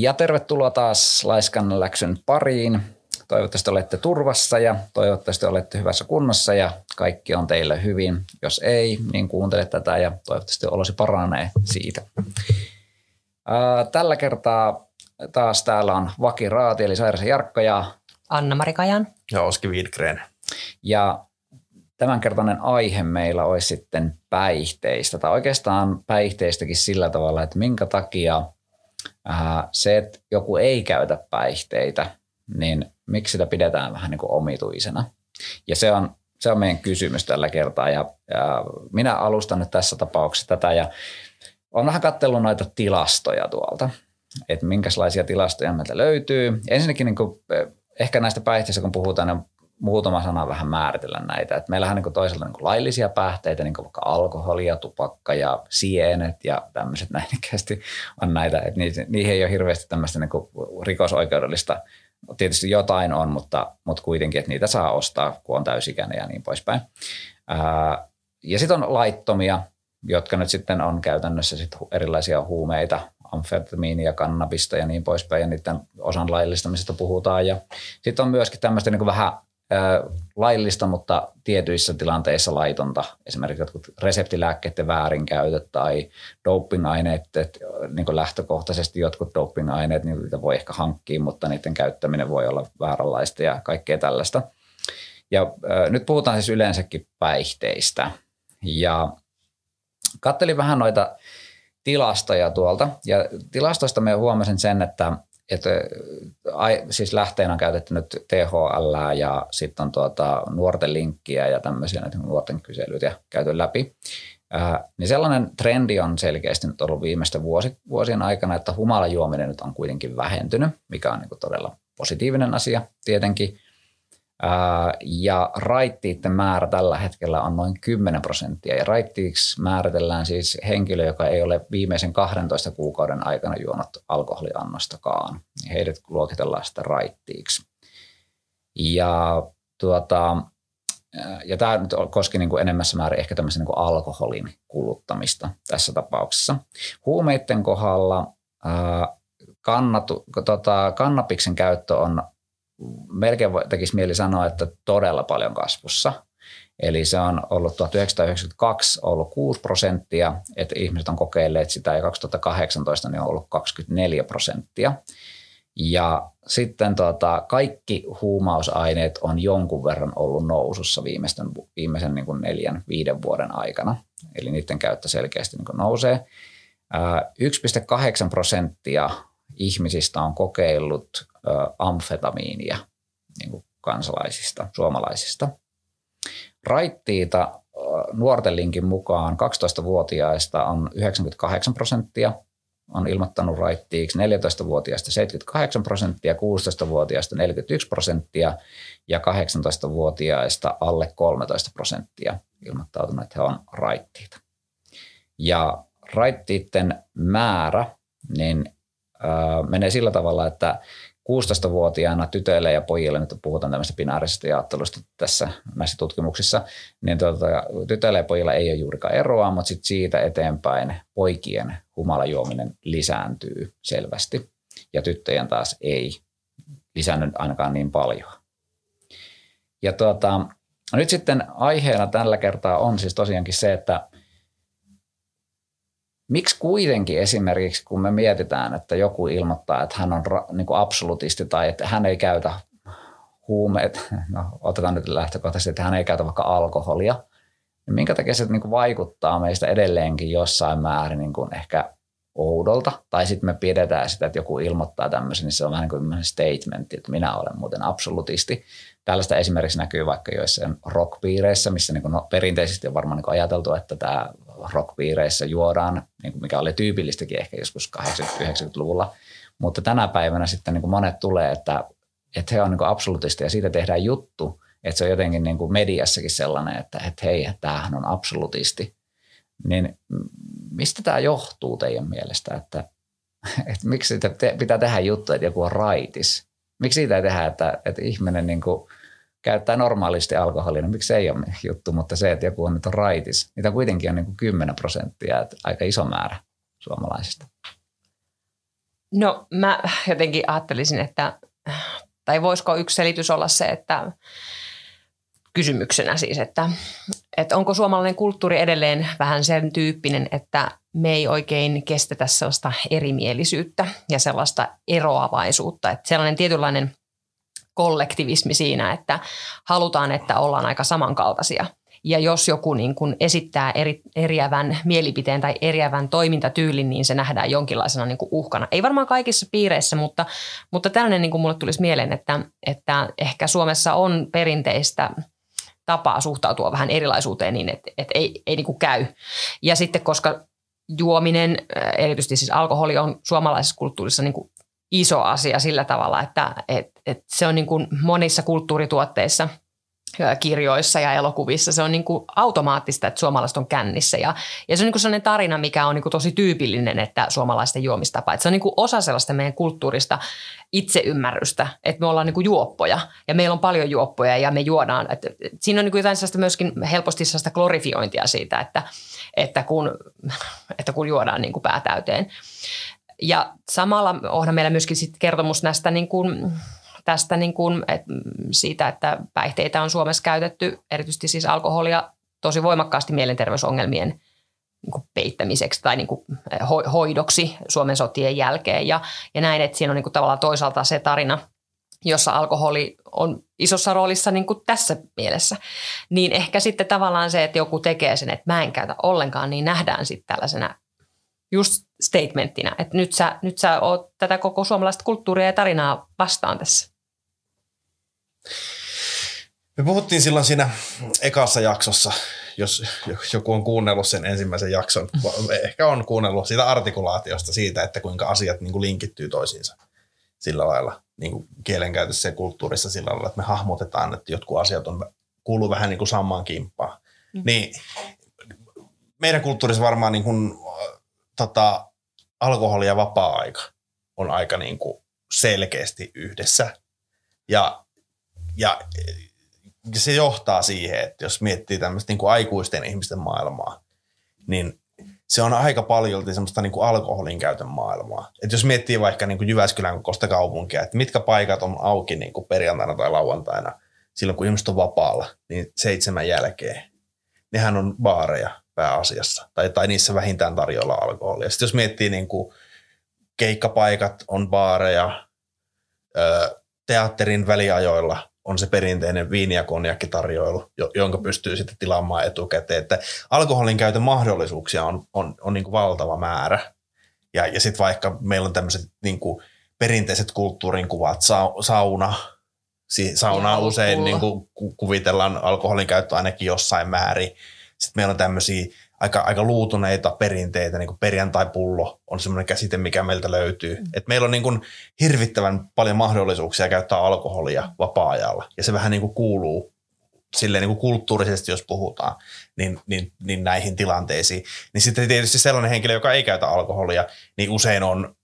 Ja tervetuloa taas Laiskan läksyn pariin. Toivottavasti olette turvassa ja toivottavasti olette hyvässä kunnossa ja kaikki on teille hyvin. Jos ei, niin kuuntele tätä ja toivottavasti olosi paranee siitä. Tällä kertaa taas täällä on Vaki Raati eli Sairasen Jarkko ja Anna-Mari Kajan ja Oski Wiedgren. Ja tämänkertainen aihe meillä olisi sitten päihteistä tai oikeastaan päihteistäkin sillä tavalla, että minkä takia se, että joku ei käytä päihteitä, niin miksi sitä pidetään vähän niin kuin omituisena. Ja se on, se on meidän kysymys tällä kertaa ja, ja minä alustan nyt tässä tapauksessa tätä ja olen vähän katsellut noita tilastoja tuolta, että minkälaisia tilastoja meiltä löytyy. Ensinnäkin niin kuin, ehkä näistä päihteistä, kun puhutaan, niin muutama sana vähän määritellä näitä. Et meillähän niin toisaalta niin laillisia päihteitä, niin vaikka alkoholia, tupakka ja sienet ja tämmöiset näinikästi on näitä. Et niihin, niihin ei ole hirveästi tämmöistä niin rikosoikeudellista, tietysti jotain on, mutta, mutta kuitenkin, että niitä saa ostaa, kun on täysikäinen ja niin poispäin. Ää, ja sitten on laittomia, jotka nyt sitten on käytännössä sit erilaisia huumeita, amfetamiinia, kannabista ja niin poispäin, ja niiden osan laillistamisesta puhutaan. Ja sitten on myöskin tämmöistä niin vähän laillista, mutta tietyissä tilanteissa laitonta. Esimerkiksi jotkut reseptilääkkeiden väärinkäytöt tai dopingaineet, niin lähtökohtaisesti jotkut dopingaineet, niin niitä voi ehkä hankkia, mutta niiden käyttäminen voi olla vääränlaista ja kaikkea tällaista. Ja äh, nyt puhutaan siis yleensäkin päihteistä. Ja kattelin vähän noita tilastoja tuolta, ja tilastoista me huomasin sen, että että ai, siis lähteenä on käytetty nyt THL ja sitten on tuota, nuorten linkkiä ja tämmöisiä näitä nuorten kyselyitä käyty läpi. Ää, niin sellainen trendi on selkeästi nyt ollut viimeisten vuosi, vuosien aikana, että humalajuominen nyt on kuitenkin vähentynyt, mikä on niin todella positiivinen asia tietenkin. Ja raittiiden määrä tällä hetkellä on noin 10 prosenttia. Ja raittiiksi määritellään siis henkilö, joka ei ole viimeisen 12 kuukauden aikana juonut alkoholiannostakaan. Heidät luokitellaan sitä raittiiksi. Ja, tuota, ja tämä nyt koski niin kuin enemmässä määrin ehkä tämmöisen niin kuin alkoholin kuluttamista tässä tapauksessa. Huumeiden kohdalla kannatu, tota, kannabiksen käyttö on melkein tekisi mieli sanoa, että todella paljon kasvussa. Eli se on ollut 1992 ollut 6 prosenttia, että ihmiset on kokeilleet sitä ja 2018 niin on ollut 24 prosenttia. Ja sitten tota, kaikki huumausaineet on jonkun verran ollut nousussa viimeisten, viimeisen niin kuin neljän, viiden vuoden aikana. Eli niiden käyttö selkeästi niin kuin nousee. 1,8 prosenttia ihmisistä on kokeillut amfetamiinia niin kuin kansalaisista, suomalaisista. Raittiita nuorten linkin mukaan 12-vuotiaista on 98 prosenttia on ilmoittanut raittiiksi, 14-vuotiaista 78 prosenttia, 16-vuotiaista 41 prosenttia ja 18-vuotiaista alle 13 prosenttia ilmoittautunut, että he on raittiita. Ja raittiiden määrä niin, äh, menee sillä tavalla, että 16-vuotiaana tytöille ja pojille, nyt puhutaan tämmöistä binaarisesta jaottelusta tässä näissä tutkimuksissa, niin tuota, tytöille ja pojilla ei ole juurikaan eroa, mutta sit siitä eteenpäin poikien humalajuominen lisääntyy selvästi ja tyttöjen taas ei lisännyt ainakaan niin paljon. Ja tuota, nyt sitten aiheena tällä kertaa on siis tosiaankin se, että Miksi kuitenkin esimerkiksi, kun me mietitään, että joku ilmoittaa, että hän on niin kuin absolutisti tai että hän ei käytä huumeet, no otetaan nyt lähtökohtaisesti, että hän ei käytä vaikka alkoholia, niin minkä takia se niin kuin vaikuttaa meistä edelleenkin jossain määrin niin kuin ehkä oudolta, tai sitten me pidetään sitä, että joku ilmoittaa tämmöisen, niin se on vähän niin kuin statement, että minä olen muuten absolutisti. Tällaista esimerkiksi näkyy vaikka joissain rockpiireissä, missä niin kuin no, perinteisesti on varmaan niin ajateltu, että tämä rockpiireissä juodaan, niin kuin mikä oli tyypillistäkin ehkä joskus 80-90-luvulla. Mutta tänä päivänä sitten niin kuin monet tulee, että, että he on niin absolutisti ja siitä tehdään juttu, että se on jotenkin niin kuin mediassakin sellainen, että, että hei, tämähän on absolutisti. Niin mistä tämä johtuu teidän mielestä, että, että miksi pitää tehdä juttu, että joku on raitis? Miksi siitä tehdä, että, että ihminen niin kuin – käyttää normaalisti alkoholia, niin miksi se ei ole juttu, mutta se, että joku on nyt on raitis, niitä kuitenkin on niin kuin 10 prosenttia, että aika iso määrä suomalaisista. No mä jotenkin ajattelisin, että, tai voisiko yksi selitys olla se, että kysymyksenä siis, että, että onko suomalainen kulttuuri edelleen vähän sen tyyppinen, että me ei oikein kestetä sellaista erimielisyyttä ja sellaista eroavaisuutta. Että sellainen tietynlainen kollektivismi siinä, että halutaan, että ollaan aika samankaltaisia. Ja jos joku niin kuin esittää eri, eriävän mielipiteen tai eriävän toimintatyylin, niin se nähdään jonkinlaisena niin kuin uhkana. Ei varmaan kaikissa piireissä, mutta, mutta tällainen niin kuin mulle tulisi mieleen, että, että ehkä Suomessa on perinteistä tapaa suhtautua vähän erilaisuuteen niin, että, että ei, ei niin kuin käy. Ja sitten koska juominen, erityisesti siis alkoholi on suomalaisessa kulttuurissa niin kuin iso asia sillä tavalla, että, että, että se on niin kuin monissa kulttuurituotteissa – kirjoissa ja elokuvissa. Se on niin kuin automaattista, että suomalaiset on kännissä. Ja, ja se on niin kuin sellainen tarina, mikä on niin kuin tosi tyypillinen, että suomalaisten juomistapa. Että se on niin kuin osa sellaista meidän kulttuurista itseymmärrystä, että me ollaan niin kuin juoppoja ja meillä on paljon juoppoja ja me juodaan. Että siinä on niin kuin jotain sellaista myöskin helposti sellaista glorifiointia siitä, että, että, kun, että kun juodaan niin kuin päätäyteen. Ja samalla onhan meillä myöskin sit kertomus näistä niin kuin tästä niin kuin, et, siitä, että päihteitä on Suomessa käytetty, erityisesti siis alkoholia, tosi voimakkaasti mielenterveysongelmien niin kuin peittämiseksi tai niin kuin hoidoksi Suomen sotien jälkeen. Ja, ja näin, että siinä on niin kuin tavallaan toisaalta se tarina, jossa alkoholi on isossa roolissa niin kuin tässä mielessä. Niin ehkä sitten tavallaan se, että joku tekee sen, että mä en käytä ollenkaan, niin nähdään sitten tällaisena just statementtina, että nyt sä, nyt sä oot tätä koko suomalaista kulttuuria ja tarinaa vastaan tässä. Me puhuttiin silloin siinä ekassa jaksossa, jos joku on kuunnellut sen ensimmäisen jakson, ehkä on kuunnellut siitä artikulaatiosta siitä, että kuinka asiat niin kuin linkittyy toisiinsa sillä lailla niin kuin kielenkäytössä ja kulttuurissa sillä lailla, että me hahmotetaan, että jotkut asiat on, kuuluu vähän niin kuin samaan kimppaan. Mm. Niin meidän kulttuurissa varmaan niin kuin, tota, alkoholi ja vapaa-aika on aika niin kuin selkeästi yhdessä. Ja ja se johtaa siihen, että jos miettii tämmöistä niin kuin aikuisten ihmisten maailmaa, niin se on aika paljon semmoista niin kuin alkoholin käytön maailmaa. Et jos miettii vaikka niin kuin Jyväskylän kokoista kaupunkia, että mitkä paikat on auki niin kuin perjantaina tai lauantaina, silloin kun ihmiset on vapaalla, niin seitsemän jälkeen, nehän on baareja pääasiassa. Tai, tai niissä vähintään tarjolla alkoholia. Sitten jos miettii niin kuin keikkapaikat on baareja, teatterin väliajoilla on se perinteinen viini- ja konjakkitarjoilu, jonka pystyy sitten tilaamaan etukäteen. Että alkoholin käytön mahdollisuuksia on, on, on niin kuin valtava määrä. Ja, ja sitten vaikka meillä on tämmöiset niin kuin perinteiset kulttuurin kuvat, sa, sauna, si, saunaa ja usein niin kuin kuvitellaan alkoholin käyttö ainakin jossain määrin. Sitten meillä on tämmöisiä aika, aika luutuneita perinteitä, niin kuin perjantai-pullo on semmoinen käsite, mikä meiltä löytyy. Mm. Et meillä on niin kuin hirvittävän paljon mahdollisuuksia käyttää alkoholia vapaa-ajalla, ja se vähän niin kuin kuuluu silleen niin kuin kulttuurisesti, jos puhutaan, niin, niin, niin näihin tilanteisiin. Niin sitten tietysti sellainen henkilö, joka ei käytä alkoholia, niin usein on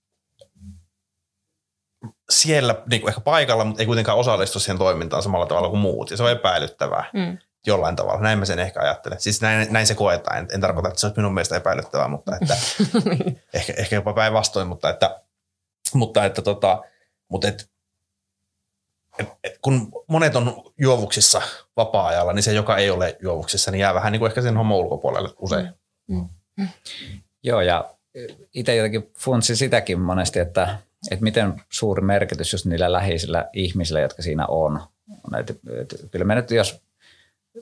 siellä niin kuin ehkä paikalla, mutta ei kuitenkaan osallistu siihen toimintaan samalla tavalla kuin muut. Ja se on epäilyttävää. Mm jollain tavalla. Näin mä sen ehkä ajattelen. Siis näin, näin se koetaan. En, en tarkoita, että se olisi minun mielestä epäilyttävää, mutta että, ehkä, ehkä jopa päinvastoin, mutta että, mutta että, tota, mutta et, et, et, kun monet on juovuksissa vapaa-ajalla, niin se, joka ei ole juovuksissa, niin jää vähän niin kuin ehkä sen homman ulkopuolelle usein. Mm. Mm. Joo, ja itse jotenkin funtsin sitäkin monesti, että, että miten suuri merkitys just niillä läheisillä ihmisillä, jotka siinä on. Että, että kyllä me nyt, jos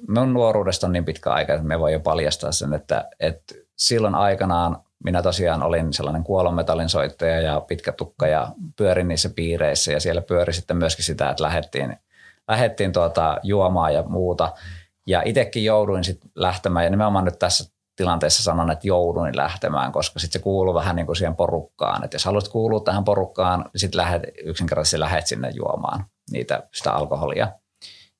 mun nuoruudesta on niin pitkä aika, että me voi jo paljastaa sen, että, että silloin aikanaan minä tosiaan olin sellainen kuolonmetallin soittaja ja pitkä tukka ja pyörin niissä piireissä ja siellä pyöri sitten myöskin sitä, että lähdettiin, lähdettiin tuota juomaan ja muuta. Ja itsekin jouduin sitten lähtemään ja nimenomaan nyt tässä tilanteessa sanon, että jouduin lähtemään, koska sitten se kuuluu vähän niin kuin siihen porukkaan. Että jos haluat kuulua tähän porukkaan, niin sitten lähet, yksinkertaisesti lähet sinne juomaan niitä, sitä alkoholia.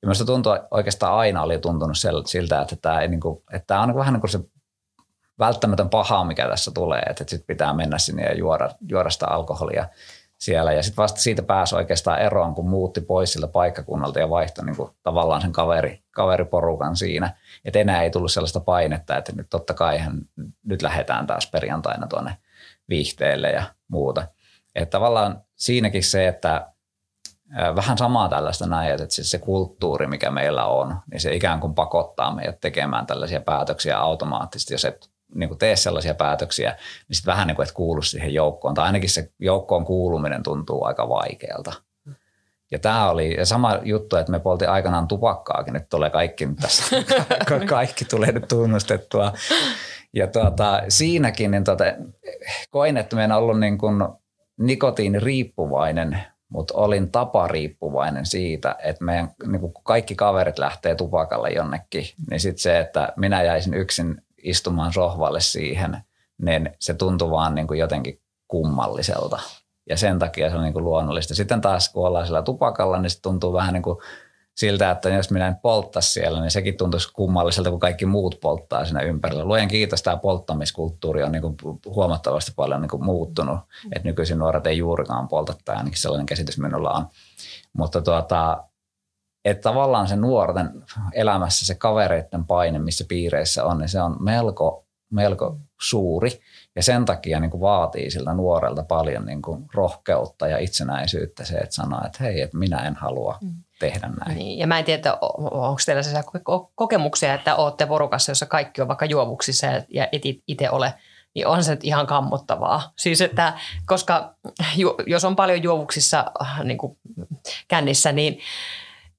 Ja minusta tuntuu, oikeastaan aina oli tuntunut siltä, että tämä, ei, niin kuin, että tämä on vähän niin kuin se välttämätön paha, mikä tässä tulee, että sitten pitää mennä sinne ja juoda, juoda sitä alkoholia siellä. Ja sitten vasta siitä pääsi oikeastaan eroon, kun muutti pois siltä paikkakunnalta ja vaihtoi niin kuin tavallaan sen kaveri, kaveriporukan siinä. Että enää ei tullut sellaista painetta, että nyt totta kai nyt lähdetään taas perjantaina tuonne viihteelle ja muuta. Että tavallaan siinäkin se, että vähän samaa tällaista näin, että siis se kulttuuri, mikä meillä on, niin se ikään kuin pakottaa meidät tekemään tällaisia päätöksiä automaattisesti. Jos et niin kuin tee sellaisia päätöksiä, niin sitten vähän niin kuin et kuulu siihen joukkoon. Tai ainakin se joukkoon kuuluminen tuntuu aika vaikealta. Ja tämä oli ja sama juttu, että me poltiin aikanaan tupakkaakin, että tulee kaikki tässä, kaikki tulee nyt tunnustettua. Ja tuota, siinäkin niin tuota, koin, että meidän on ollut niin kuin nikotiiniriippuvainen, mutta olin tapariippuvainen siitä, että meidän niin kuin kaikki kaverit lähtee tupakalle jonnekin, niin sitten se, että minä jäisin yksin istumaan sohvalle siihen, niin se tuntui vaan niin kuin jotenkin kummalliselta. Ja sen takia se on niin kuin luonnollista. Sitten taas kun ollaan sillä tupakalla, niin se tuntuu vähän niin kuin siltä, että jos minä en polttaisi siellä, niin sekin tuntuisi kummalliselta, kun kaikki muut polttaa siinä ympärillä. Luojen kiitos, tämä polttamiskulttuuri on niin kuin huomattavasti paljon niin kuin muuttunut, että nykyisin nuoret ei juurikaan polta, tai ainakin sellainen käsitys minulla on. Mutta tuota, että tavallaan se nuorten elämässä se kavereiden paine, missä piireissä on, niin se on melko, melko suuri. Ja sen takia niin kuin vaatii sillä nuorelta paljon niin kuin rohkeutta ja itsenäisyyttä se, että sanoo, että hei, että minä en halua mm. Tehdä näin. Niin, ja mä en tiedä, onko teillä sellaisia kokemuksia, että olette porukassa, jossa kaikki on vaikka juovuksissa ja et itse ole niin on se ihan kammottavaa. Siis että, koska ju, jos on paljon juovuksissa äh, niin kuin kännissä, niin,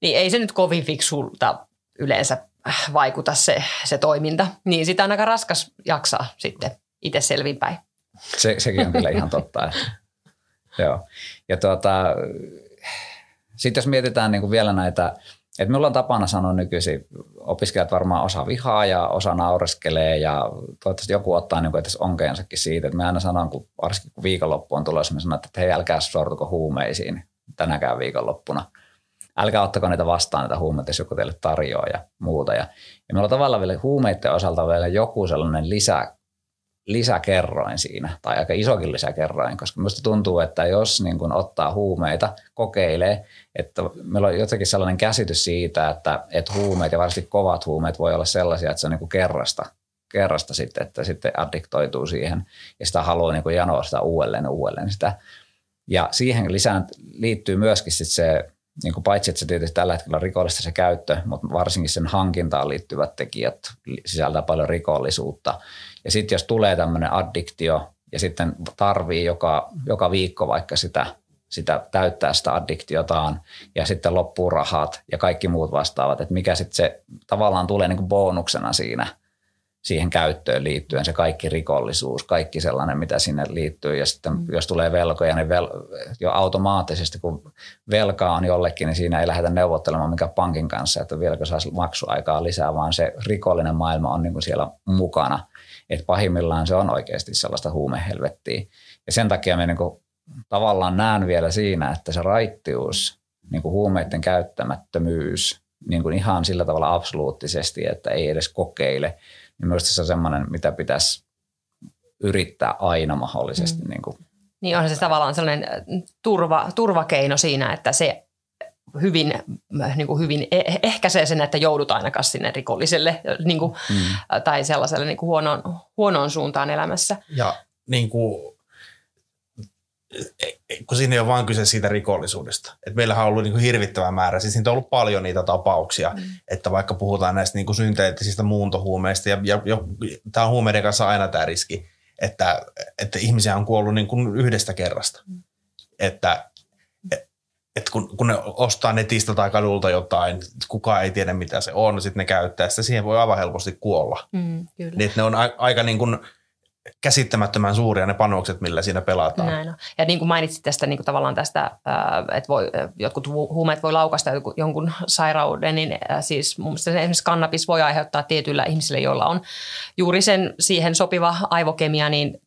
niin ei se nyt kovin fiksulta yleensä vaikuta se, se toiminta. Niin sitä on aika raskas jaksaa sitten itse selvinpäin. Se, sekin on kyllä ihan totta. Että, joo. Ja tuota, sitten jos mietitään niin kuin vielä näitä, että minulla on tapana sanoa nykyisin, opiskelijat varmaan osa vihaa ja osa naureskelee ja toivottavasti joku ottaa niin edes onkeensakin siitä, että mä aina sanon, kun varsinkin kun viikonloppu on tulossa, mä sanon, että hei älkää sortuko huumeisiin tänäkään viikonloppuna. Älkää ottako niitä vastaan, niitä huumeita, jos joku teille tarjoaa ja muuta. Ja, ja meillä on tavallaan vielä huumeiden osalta vielä joku sellainen lisä, lisäkerroin siinä, tai aika isokin lisäkerroin, koska minusta tuntuu, että jos niin kun ottaa huumeita, kokeilee, että meillä on jotenkin sellainen käsitys siitä, että, että huumeet ja varsinkin kovat huumeet voi olla sellaisia, että se on niin kerrasta, kerrasta sitten, että sitten addiktoituu siihen ja sitä haluaa niin janoa sitä uudelleen uudelleen sitä. Ja siihen lisään liittyy myöskin sitten se, niin kuin paitsi että se tietysti tällä hetkellä on rikollista se käyttö, mutta varsinkin sen hankintaan liittyvät tekijät sisältää paljon rikollisuutta – ja sitten jos tulee tämmöinen addiktio ja sitten tarvii joka, joka viikko vaikka sitä, sitä täyttää sitä addiktiotaan ja sitten loppuu rahat ja kaikki muut vastaavat, että mikä sitten se tavallaan tulee niin kuin bonuksena siinä siihen käyttöön liittyen, se kaikki rikollisuus, kaikki sellainen, mitä sinne liittyy. Ja sitten mm. jos tulee velkoja, niin vel, jo automaattisesti, kun velkaa on jollekin, niin siinä ei lähdetä neuvottelemaan mikä pankin kanssa, että vieläkö saisi maksuaikaa lisää, vaan se rikollinen maailma on niin kuin siellä mukana – että pahimmillaan se on oikeasti sellaista huumehelvettiä. Ja sen takia me niin kuin tavallaan näen vielä siinä, että se raittius, niin kuin huumeiden käyttämättömyys, niin kuin ihan sillä tavalla absoluuttisesti, että ei edes kokeile, niin myös se on semmoinen, mitä pitäisi yrittää aina mahdollisesti. Mm. Niin, kuin. niin onhan se tavallaan sellainen turva, turvakeino siinä, että se hyvin, niin kuin hyvin e-, ehkäisee sen, että joudut ainakaan sinne rikolliselle niin kuin, mm. tai sellaiselle niin kuin huonoon, huonoon suuntaan elämässä. Ja niin kuin, kun siinä ei ole vain kyse siitä rikollisuudesta. Et meillähän on ollut niin kuin hirvittävä määrä, siis niitä on ollut paljon niitä tapauksia, mm. että vaikka puhutaan näistä niin kuin synteettisistä muuntohuumeista, ja, ja, ja tämä on huumeiden kanssa aina tämä riski, että, että ihmisiä on kuollut niin kuin yhdestä kerrasta. Mm. Että että kun, kun ne ostaa netistä tai kadulta jotain, kukaan ei tiedä mitä se on, sitten ne käyttää sitä, siihen voi aivan helposti kuolla. Mm, kyllä. Niin, ne on a, aika niin kuin käsittämättömän suuria ne panokset, millä siinä pelataan. Näin on. Ja niin kuin mainitsit tästä niin kuin tavallaan tästä, että voi, jotkut huumeet voi laukasta jonkun sairauden, niin siis mun mielestä esimerkiksi kannabis voi aiheuttaa tietyillä ihmisillä, joilla on juuri sen siihen sopiva aivokemia, niin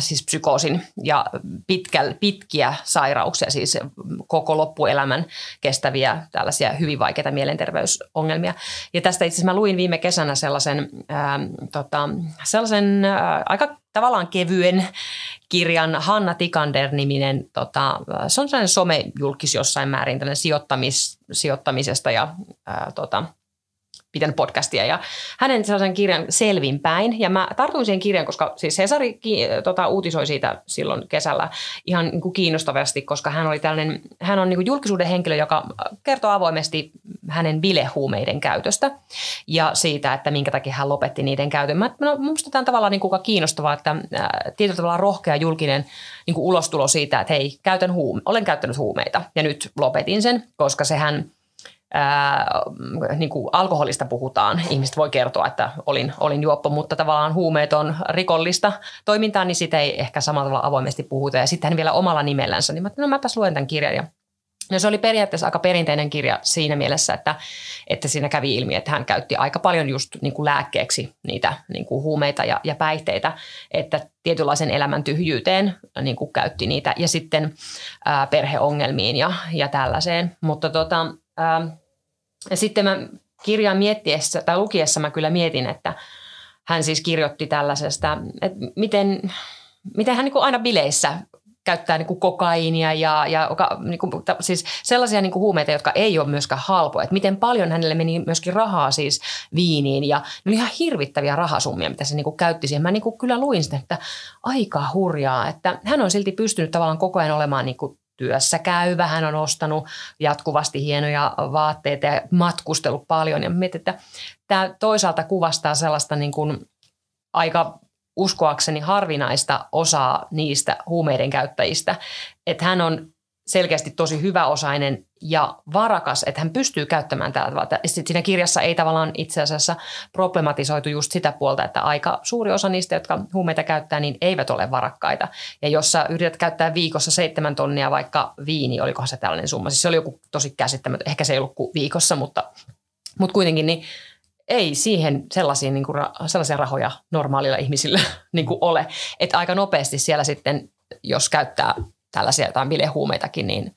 siis psykoosin ja pitkä, pitkiä sairauksia, siis koko loppuelämän kestäviä tällaisia hyvin vaikeita mielenterveysongelmia. Ja tästä itse asiassa mä luin viime kesänä sellaisen, ää, tota, sellaisen ää, aika tavallaan kevyen kirjan Hanna Tikander-niminen, tota, se on sellainen somejulkis jossain määrin, tällainen sijoittamis, sijoittamisesta ja ää, tota, pitänyt podcastia ja hänen sellaisen kirjan Selvinpäin. Ja mä tartuin siihen kirjan, koska siis Cesari tota, uutisoi siitä silloin kesällä ihan niin kuin kiinnostavasti, koska hän oli tällainen, hän on niin kuin julkisuuden henkilö, joka kertoo avoimesti hänen bilehuumeiden käytöstä ja siitä, että minkä takia hän lopetti niiden käytön. Mä, no, musta tämä on tavallaan niin kuin kiinnostavaa, että äh, tietyllä tavalla rohkea julkinen niin kuin ulostulo siitä, että hei, käytän huume, olen käyttänyt huumeita ja nyt lopetin sen, koska sehän – ää, niin kuin alkoholista puhutaan, ihmiset voi kertoa, että olin, olin juoppo, mutta tavallaan huumeet on rikollista toimintaa, niin sitä ei ehkä samalla tavalla avoimesti puhuta. Ja sitten hän vielä omalla nimellänsä, niin mä no mäpäs luen tämän kirjan. Ja No se oli periaatteessa aika perinteinen kirja siinä mielessä, että, että siinä kävi ilmi, että hän käytti aika paljon just niin kuin lääkkeeksi niitä niin kuin huumeita ja, ja päihteitä, että tietynlaisen elämän tyhjyyteen niin kuin käytti niitä ja sitten ää, perheongelmiin ja, ja tällaiseen. Mutta tota, ää, ja sitten mä kirjaa miettiessä tai lukiessa mä kyllä mietin, että hän siis kirjoitti tällaisesta, että miten, miten hän niin aina bileissä käyttää niin kuin kokaiinia ja, ja niin kuin, siis sellaisia niin huumeita, jotka ei ole myöskään halpoja. Että miten paljon hänelle meni myöskin rahaa siis viiniin ja ne oli ihan hirvittäviä rahasummia, mitä se niin kuin käytti siihen. Mä niin kuin kyllä luin sitä, että aika hurjaa, että hän on silti pystynyt tavallaan koko ajan olemaan niin kuin työssä käyvä. Hän on ostanut jatkuvasti hienoja vaatteita ja matkustellut paljon. Ja mietin, että tämä toisaalta kuvastaa sellaista niin kuin aika uskoakseni harvinaista osaa niistä huumeiden käyttäjistä, että hän on selkeästi tosi hyväosainen ja varakas, että hän pystyy käyttämään tällä tavalla. Sitten siinä kirjassa ei tavallaan itse asiassa problematisoitu just sitä puolta, että aika suuri osa niistä, jotka huumeita käyttää, niin eivät ole varakkaita. Ja jos sä yrität käyttää viikossa seitsemän tonnia vaikka viini, olikohan se tällainen summa. Siis se oli joku tosi käsittämätön, ehkä se ei ollut viikossa, mutta, mutta kuitenkin niin ei siihen sellaisia, niin kuin, sellaisia rahoja normaalilla ihmisillä niin kuin ole. Että aika nopeasti siellä sitten, jos käyttää tällaisia jotain bilehuumeitakin, niin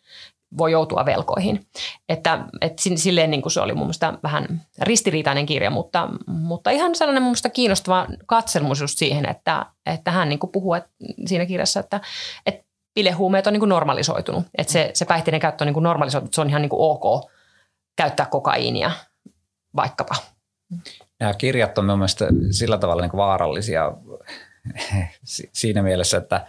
voi joutua velkoihin. Että, että silleen niin kuin se oli mun mielestä vähän ristiriitainen kirja, mutta, mutta ihan sellainen mun mielestä kiinnostava katselmus just siihen, että, että hän niin kuin puhuu että siinä kirjassa, että, että bilehuumeet on niin kuin normalisoitunut. Että se, se päihteiden käyttö on niin kuin normalisoitunut, se on ihan niin kuin ok käyttää kokaiinia vaikkapa. Nämä kirjat on mun mielestä sillä tavalla niin kuin vaarallisia siinä mielessä, että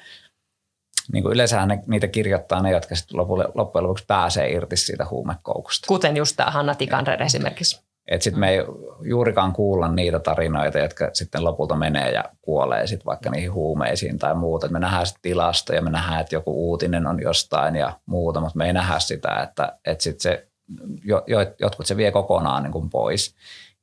niin kuin yleensähän ne, niitä kirjoittaa ne, jotka sitten loppujen lopuksi pääsee irti siitä huumekoukusta. Kuten just tämä Hanna Tikanred esimerkiksi. Että sitten me ei juurikaan kuulla niitä tarinoita, jotka sitten lopulta menee ja kuolee sitten vaikka niihin huumeisiin tai muuta. Et me nähdään sitten tilastoja, me nähdään, että joku uutinen on jostain ja muuta, mutta me ei nähdä sitä, että, että sitten se, jo, jo, jotkut se vie kokonaan niin kuin pois.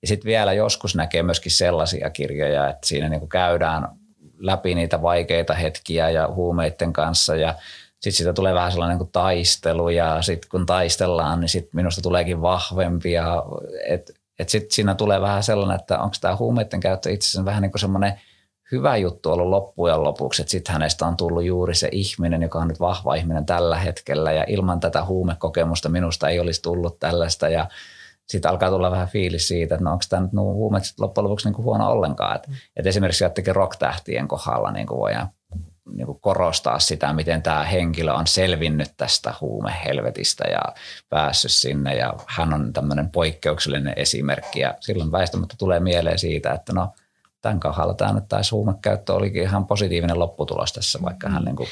Ja sitten vielä joskus näkee myöskin sellaisia kirjoja, että siinä niin kuin käydään läpi niitä vaikeita hetkiä ja huumeiden kanssa. Ja sitten siitä tulee vähän sellainen kuin taistelu ja sitten kun taistellaan, niin sitten minusta tuleekin vahvempi ja et, et sitten siinä tulee vähän sellainen, että onko tämä huumeiden käyttö itse asiassa vähän niin kuin semmoinen hyvä juttu ollut loppujen lopuksi, että sitten hänestä on tullut juuri se ihminen, joka on nyt vahva ihminen tällä hetkellä. Ja ilman tätä huumekokemusta minusta ei olisi tullut tällaista. Ja sitten alkaa tulla vähän fiilis siitä, että no onko tämä nyt nuo huumeet loppujen lopuksi niin kuin huono ollenkaan. Että, mm. että esimerkiksi jotenkin rock-tähtien kohdalla niin kuin voidaan niin kuin korostaa sitä, miten tämä henkilö on selvinnyt tästä huumehelvetistä ja päässyt sinne ja hän on tämmöinen poikkeuksellinen esimerkki ja silloin väistämättä tulee mieleen siitä, että no tämän kohdalla tämä nyt taisi huumekäyttö olikin ihan positiivinen lopputulos tässä, vaikka hän niin kuin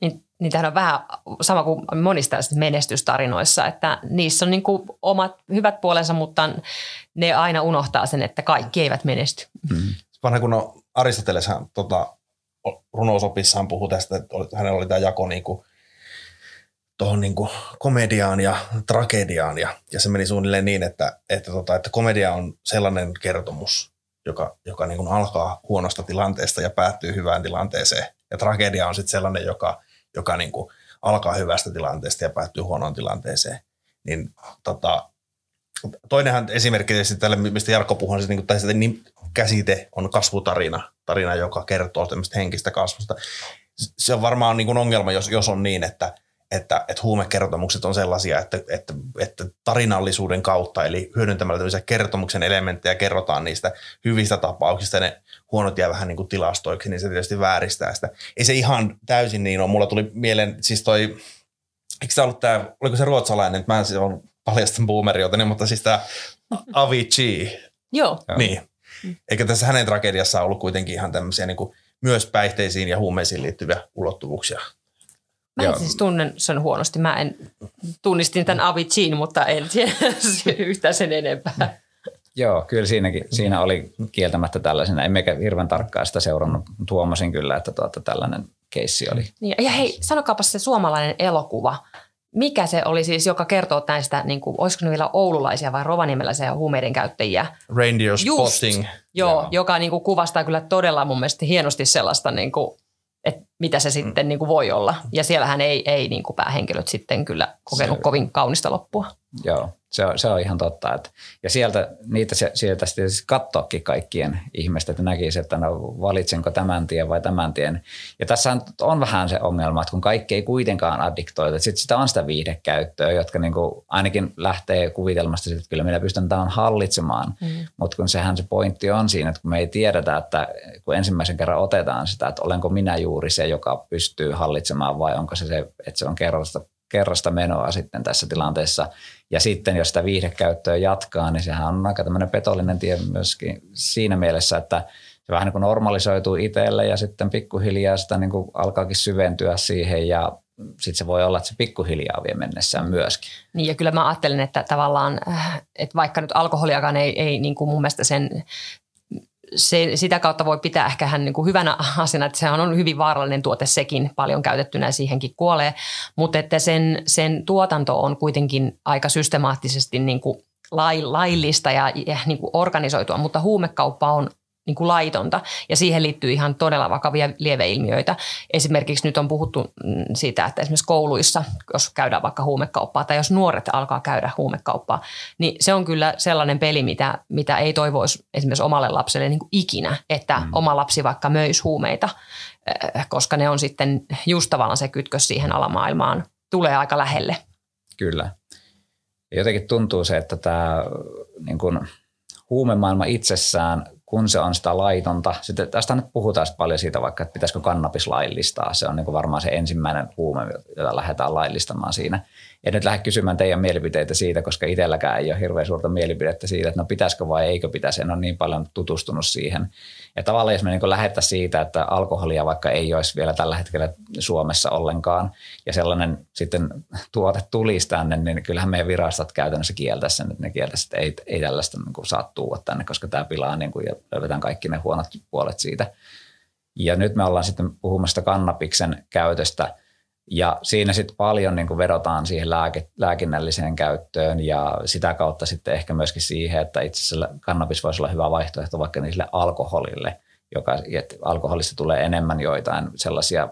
niin niin tämähän on vähän sama kuin monista menestystarinoissa, että niissä on niin kuin omat hyvät puolensa, mutta ne aina unohtaa sen, että kaikki eivät menesty. Mm. Vanha kun on Aristoteles tota, runousopissaan puhui tästä, että hänellä oli tämä jako niin kuin, tuohon niin kuin komediaan ja tragediaan ja, ja se meni suunnilleen niin, että, että, tota, että komedia on sellainen kertomus, joka, joka niin kuin alkaa huonosta tilanteesta ja päättyy hyvään tilanteeseen. Ja tragedia on sitten sellainen, joka, joka niin kuin alkaa hyvästä tilanteesta ja päättyy huonoon tilanteeseen. Niin tota, toinenhan esimerkki tälle, mistä Jarkko puhui, se, niin kuin, tai niin, käsite on kasvutarina, tarina, joka kertoo henkistä kasvusta. Se on varmaan niin kuin ongelma, jos, jos on niin, että – että, että huumekertomukset on sellaisia, että, että, että tarinallisuuden kautta, eli hyödyntämällä tämmöisiä kertomuksen elementtejä, kerrotaan niistä hyvistä tapauksista, ne huonot jää vähän niin kuin tilastoiksi, niin se tietysti vääristää sitä. Ei se ihan täysin niin ole. Mulla tuli mieleen, siis toi, eikö tämä ollut tämä, oliko se ruotsalainen, mä en siis ole paljastan boomeri, joten, mutta siis tämä Avicii. Joo. Niin. Eikö tässä hänen tragediassaan ollut kuitenkin ihan tämmöisiä niin kuin myös päihteisiin ja huumeisiin liittyviä ulottuvuuksia? Mä en siis tunnen sen huonosti. Mä en tunnistin tämän Aviciin, mutta en tiedä yhtään sen enempää. Joo, kyllä siinäkin, siinä oli kieltämättä tällaisena. En meikä hirveän tarkkaan sitä seurannut. mutta Huomasin kyllä, että tuota, tällainen keissi oli. Niin, Ja hei, sanokaapas se suomalainen elokuva. Mikä se oli siis, joka kertoo näistä, niin kuin, olisiko ne vielä oululaisia vai rovaniemeläisiä huumeiden käyttäjiä? Reindeer spotting. Joo, Joo. Joo. joka niin kuin, kuvastaa kyllä todella mun mielestä hienosti sellaista, niin kuin, mitä se sitten niin kuin, voi olla. Ja siellähän ei, ei niin kuin, päähenkilöt sitten kyllä kokenut Se- kovin kaunista loppua. Joo, se on, se on ihan totta. Että, ja sieltä, niitä se- sieltä sitten siis katsoakin kaikkien ihmisten, että näkisi, että no, valitsenko tämän tien vai tämän tien. Ja tässä on vähän se ongelma, että kun kaikki ei kuitenkaan addiktoita, sitten sitä on sitä viihdekäyttöä, jotka niin kuin ainakin lähtee kuvitelmasta, että kyllä minä pystyn tämän hallitsemaan. Mm. Mutta kun sehän se pointti on siinä, että kun me ei tiedetä, että kun ensimmäisen kerran otetaan sitä, että olenko minä juuri se, joka pystyy hallitsemaan vai onko se se, että se on kerrasta kerrasta menoa sitten tässä tilanteessa. Ja sitten jos sitä viihdekäyttöä jatkaa, niin sehän on aika tämmöinen petollinen tie myöskin siinä mielessä, että se vähän niin kuin normalisoituu itselle ja sitten pikkuhiljaa sitä niin kuin alkaakin syventyä siihen ja sitten se voi olla, että se pikkuhiljaa vie mennessään myöskin. Niin ja kyllä mä ajattelen, että tavallaan, äh, että vaikka nyt alkoholiakaan ei, ei niin kuin mun mielestä sen, se, sitä kautta voi pitää ehkä hän niin kuin hyvänä asiana, että sehän on hyvin vaarallinen tuote sekin, paljon käytettynä siihenkin kuolee, mutta että sen, sen tuotanto on kuitenkin aika systemaattisesti niin kuin lai, laillista ja, ja niin kuin organisoitua, mutta huumekauppa on niin kuin laitonta ja siihen liittyy ihan todella vakavia lieveilmiöitä. Esimerkiksi nyt on puhuttu mm, siitä, että esimerkiksi kouluissa, jos käydään vaikka huumekauppaa tai jos nuoret alkaa käydä huumekauppaa, niin se on kyllä sellainen peli, mitä, mitä ei toivoisi esimerkiksi omalle lapselle niin kuin ikinä, että mm. oma lapsi vaikka möisi huumeita, eh, koska ne on sitten just tavallaan se kytkös siihen alamaailmaan, tulee aika lähelle. Kyllä. Jotenkin tuntuu se, että tämä niin kuin, huumemaailma itsessään, kun se on sitä laitonta, sitten tästä nyt puhutaan paljon siitä vaikka, että pitäisikö kannabis laillistaa. Se on niin kuin varmaan se ensimmäinen huume, jota lähdetään laillistamaan siinä. En nyt lähde kysymään teidän mielipiteitä siitä, koska itselläkään ei ole hirveän suurta mielipidettä siitä, että no pitäisikö vai eikö pitäisi. En ole niin paljon tutustunut siihen. Ja tavallaan jos me niin lähdettäisiin siitä, että alkoholia vaikka ei olisi vielä tällä hetkellä Suomessa ollenkaan, ja sellainen sitten tuote tulisi tänne, niin kyllähän meidän virastot käytännössä kieltäisi sen, että ne kieltäisi, että ei, ei tällaista niin kuin saa tuoda tänne, koska tämä pilaa niin kuin, löydetään kaikki ne huonot puolet siitä. Ja nyt me ollaan sitten puhumassa kannabiksen käytöstä, ja siinä sitten paljon niin kuin vedotaan siihen lääke, lääkinnälliseen käyttöön ja sitä kautta sitten ehkä myöskin siihen, että itse asiassa kannabis voisi olla hyvä vaihtoehto vaikka niille alkoholille, joka, että alkoholista tulee enemmän joitain sellaisia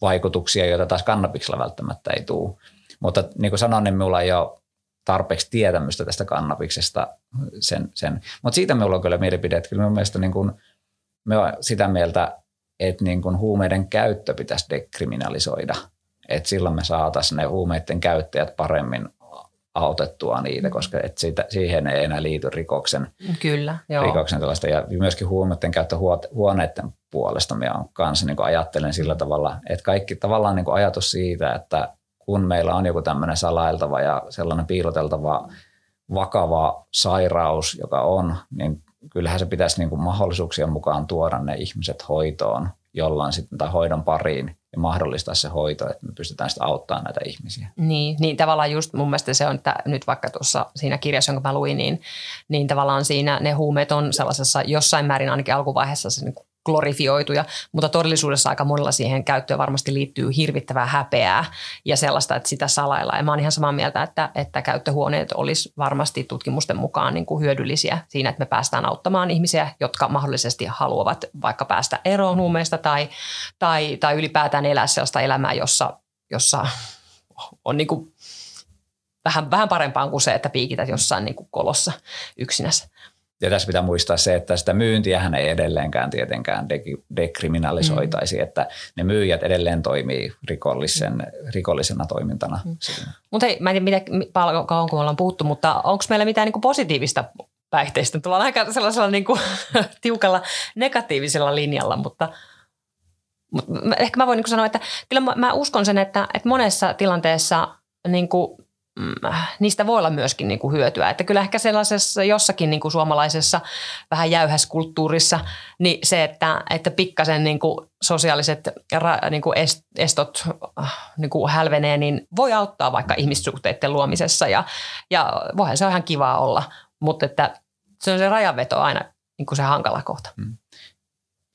vaikutuksia, joita taas kannabiksella välttämättä ei tule. Mutta niin kuin sanoin, niin minulla ei ole tarpeeksi tietämystä tästä kannabiksesta. Sen, sen. Mutta siitä minulla on kyllä mielipide, että kyllä minun mielestä niin kuin, me on sitä mieltä, että niin kuin huumeiden käyttö pitäisi dekriminalisoida. Että silloin me saataisiin ne huumeiden käyttäjät paremmin autettua niitä, koska et siitä, siihen ei enää liity rikoksen, Kyllä, joo. rikoksen tällaista. Ja myöskin huumeiden käyttö huo- huoneiden puolesta me on kanssa niin ajattelen sillä tavalla, että kaikki tavallaan niin ajatus siitä, että kun meillä on joku tämmöinen salailtava ja sellainen piiloteltava vakava sairaus, joka on, niin kyllähän se pitäisi niin kuin mahdollisuuksien mukaan tuoda ne ihmiset hoitoon jollain sitten tai hoidon pariin ja mahdollistaa se hoito, että me pystytään sitten auttamaan näitä ihmisiä. Niin, niin tavallaan just mun mielestä se on, että nyt vaikka tuossa siinä kirjassa, jonka mä luin, niin, niin tavallaan siinä ne huumeet on sellaisessa jossain määrin ainakin alkuvaiheessa se niin kuin glorifioituja, mutta todellisuudessa aika monella siihen käyttöön varmasti liittyy hirvittävää häpeää ja sellaista, että sitä salaillaan. Mä oon ihan samaa mieltä, että, että käyttöhuoneet olisi varmasti tutkimusten mukaan niin kuin hyödyllisiä siinä, että me päästään auttamaan ihmisiä, jotka mahdollisesti haluavat vaikka päästä eroon huumeista tai, tai, tai ylipäätään elää sellaista elämää, jossa, jossa on niin kuin vähän, vähän parempaa kuin se, että piikität jossain niin kuin kolossa yksinässä. Ja tässä pitää muistaa se, että sitä myyntiähän ei edelleenkään tietenkään de- dekriminalisoitaisi, mm. että ne myyjät edelleen toimii rikollisen, rikollisena toimintana. Mm. Mutta hei, mä en tiedä, mitä, paljon kauan kun me ollaan puhuttu, mutta onko meillä mitään niin kuin positiivista päihteistä? Tullaan aika sellaisella niin kuin, tiukalla negatiivisella linjalla, mutta, mutta mä- ehkä mä voin niin kuin sanoa, että kyllä mä, mä uskon sen, että, että monessa tilanteessa niin kuin mm, niistä voi olla myöskin niin kuin hyötyä. Että kyllä ehkä sellaisessa jossakin niin kuin suomalaisessa vähän jäyhäskulttuurissa, niin se, että, että pikkasen niin kuin sosiaaliset niin kuin estot äh, niin kuin hälvenee, niin voi auttaa vaikka ihmissuhteiden luomisessa ja, ja voihan se on ihan kivaa olla, mutta että se on se rajanveto aina niin kuin se hankala kohta. Hmm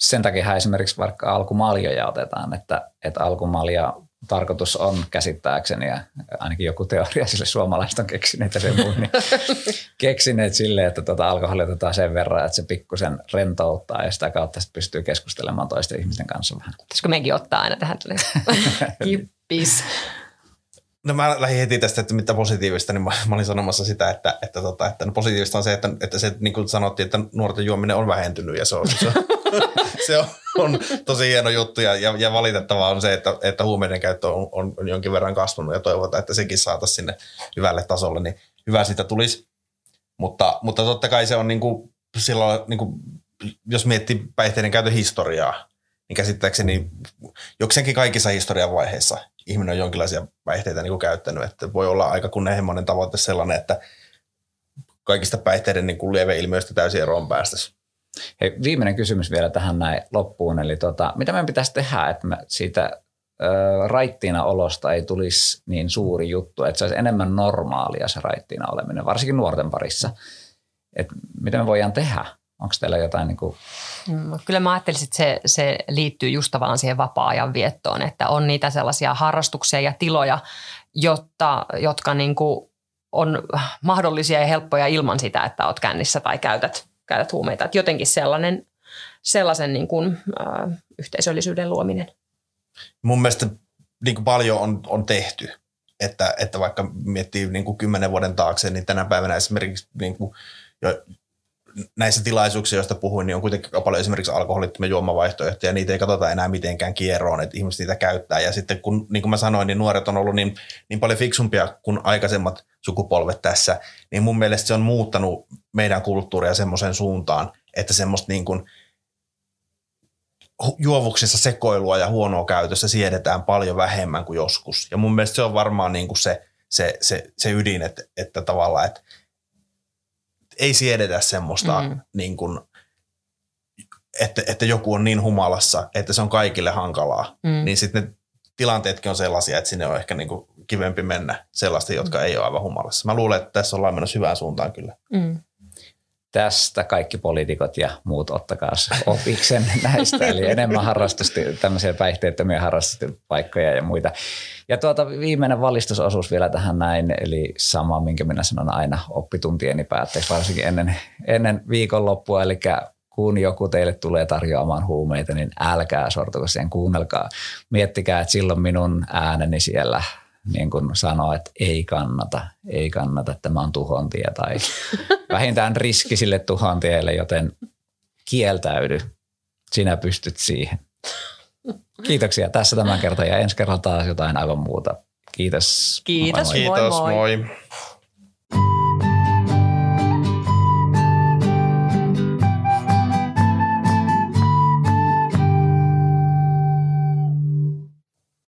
sen takia esimerkiksi vaikka alkumaljoja otetaan, että, että alkumalja tarkoitus on käsittääkseni, ja ainakin joku teoria sille suomalaiset on keksineet ja sen muun, niin keksineet silleen, että tuota alkoholia otetaan sen verran, että se pikkusen rentouttaa ja sitä kautta sitten pystyy keskustelemaan toisten ihmisten kanssa vähän. Pitäisikö mekin ottaa aina tähän kippis? No mä lähdin heti tästä, että mitä positiivista, niin mä, mä olin sanomassa sitä, että, että, tota, että no positiivista on se, että, että se niin kuin sanottiin, että nuorten juominen on vähentynyt ja se on, se on, se on, on tosi hieno juttu ja, ja, ja valitettavaa on se, että, että huumeiden käyttö on, on, on jonkin verran kasvanut ja toivotaan, että sekin saataisiin sinne hyvälle tasolle, niin hyvä siitä tulisi. Mutta, mutta totta kai se on niin kuin, silloin, niin kuin, jos miettii päihteiden käytön historiaa, niin käsittääkseni jokseenkin kaikissa historian vaiheissa ihminen on jonkinlaisia päihteitä niin kuin käyttänyt. Että voi olla aika kunnianhimoinen tavoite sellainen, että kaikista päihteiden niin lieveilmiöistä täysin eroon päästäisiin. Hei, viimeinen kysymys vielä tähän näin loppuun. Eli tota, mitä meidän pitäisi tehdä, että me siitä raittiina olosta ei tulisi niin suuri juttu, että se olisi enemmän normaalia se raittiina oleminen, varsinkin nuorten parissa. Et mitä me voidaan tehdä? Onko teillä jotain niin kuin... Mm, kyllä mä ajattelisin, että se, se liittyy just vaan siihen vapaa-ajan viettoon, että on niitä sellaisia harrastuksia ja tiloja, jotta, jotka niin kuin on mahdollisia ja helppoja ilman sitä, että olet kännissä tai käytät, käytät huumeita. Että jotenkin sellainen, sellaisen niin kuin, äh, yhteisöllisyyden luominen. Mun mielestä niin kuin paljon on, on tehty. Että, että vaikka miettii niin kuin kymmenen vuoden taakse, niin tänä päivänä esimerkiksi niin kuin jo näissä tilaisuuksissa, joista puhuin, niin on kuitenkin paljon esimerkiksi alkoholittomia juomavaihtoehtoja, ja niitä ei katsota enää mitenkään kierroon, että ihmiset niitä käyttää. Ja sitten kun, niin kuin mä sanoin, niin nuoret on ollut niin, niin paljon fiksumpia kuin aikaisemmat sukupolvet tässä, niin mun mielestä se on muuttanut meidän kulttuuria semmoiseen suuntaan, että semmoista niin kuin juovuksissa sekoilua ja huonoa käytössä siedetään paljon vähemmän kuin joskus. Ja mun mielestä se on varmaan niin kuin se, se, se, se ydin, että, että tavallaan, että ei siedetä semmoista, mm. niin kuin, että, että joku on niin humalassa, että se on kaikille hankalaa. Mm. Niin sitten ne tilanteetkin on sellaisia, että sinne on ehkä niin kuin kivempi mennä sellaista, jotka mm. ei ole aivan humalassa. Mä luulen, että tässä ollaan menossa hyvään suuntaan kyllä. Mm tästä kaikki poliitikot ja muut ottakaa opiksen näistä, eli enemmän harrastusti, tämmöisiä päihteettömiä harrastuspaikkoja ja muita. Ja tuota, viimeinen valistusosuus vielä tähän näin, eli sama, minkä minä sanon aina oppituntieni päätteeksi, varsinkin ennen, ennen viikonloppua, eli kun joku teille tulee tarjoamaan huumeita, niin älkää sortuko siihen, kuunnelkaa. Miettikää, että silloin minun ääneni siellä niin kuin sanoo, että ei kannata, ei kannata, tämä on tuhontie tai vähintään riski sille tuhontielle, joten kieltäydy, sinä pystyt siihen. Kiitoksia tässä tämän kerran ja ensi kerralla taas jotain aivan muuta. Kiitos. Kiitos, moi moi. Kiitos, moi. moi.